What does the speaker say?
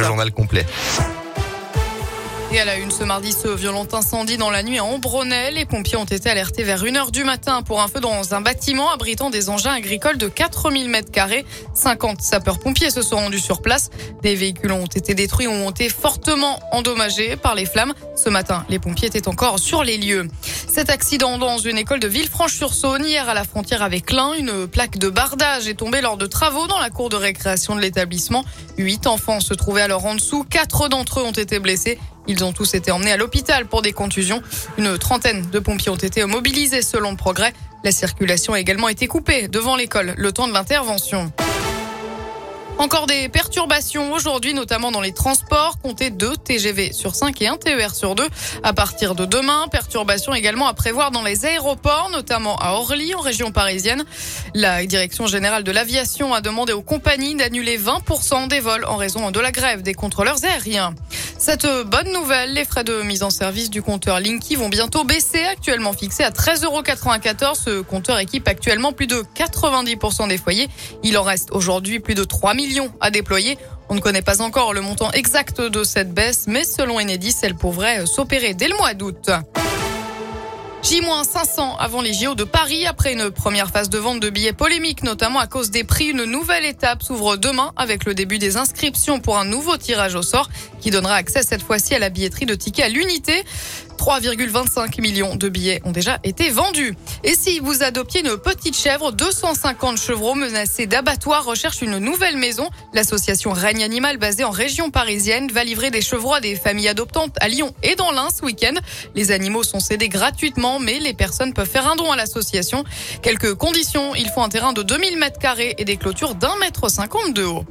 Le journal complet. Et à la une ce mardi, ce violent incendie dans la nuit à Ambronay. Les pompiers ont été alertés vers 1h du matin pour un feu dans un bâtiment abritant des engins agricoles de 4000 mètres carrés. 50 sapeurs-pompiers se sont rendus sur place. Des véhicules ont été détruits ou ont été fortement endommagés par les flammes. Ce matin, les pompiers étaient encore sur les lieux. Cet accident dans une école de Villefranche-sur-Saône, hier à la frontière avec l'Ain, une plaque de bardage est tombée lors de travaux dans la cour de récréation de l'établissement. Huit enfants se trouvaient alors en dessous. Quatre d'entre eux ont été blessés. Ils ont tous été emmenés à l'hôpital pour des contusions. Une trentaine de pompiers ont été mobilisés selon le progrès. La circulation a également été coupée devant l'école le temps de l'intervention. Encore des perturbations aujourd'hui, notamment dans les transports. Comptez 2 TGV sur 5 et 1 TER sur 2 à partir de demain. Perturbations également à prévoir dans les aéroports, notamment à Orly, en région parisienne. La direction générale de l'aviation a demandé aux compagnies d'annuler 20% des vols en raison de la grève des contrôleurs aériens. Cette bonne nouvelle, les frais de mise en service du compteur Linky vont bientôt baisser, actuellement fixé à 13,94 euros. Ce compteur équipe actuellement plus de 90% des foyers. Il en reste aujourd'hui plus de 3 millions à déployer. On ne connaît pas encore le montant exact de cette baisse, mais selon Enedis, elle pourrait s'opérer dès le mois d'août. J-500 avant les JO de Paris. Après une première phase de vente de billets polémiques, notamment à cause des prix, une nouvelle étape s'ouvre demain avec le début des inscriptions pour un nouveau tirage au sort qui donnera accès cette fois-ci à la billetterie de tickets à l'unité. 3,25 millions de billets ont déjà été vendus. Et si vous adoptiez une petite chèvre, 250 chevreaux menacés d'abattoir recherchent une nouvelle maison. L'association Règne Animal, basée en région parisienne, va livrer des chevreaux à des familles adoptantes à Lyon et dans l'Ain ce week-end. Les animaux sont cédés gratuitement, mais les personnes peuvent faire un don à l'association. Quelques conditions, il faut un terrain de 2000 mètres carrés et des clôtures d'un mètre cinquante de haut.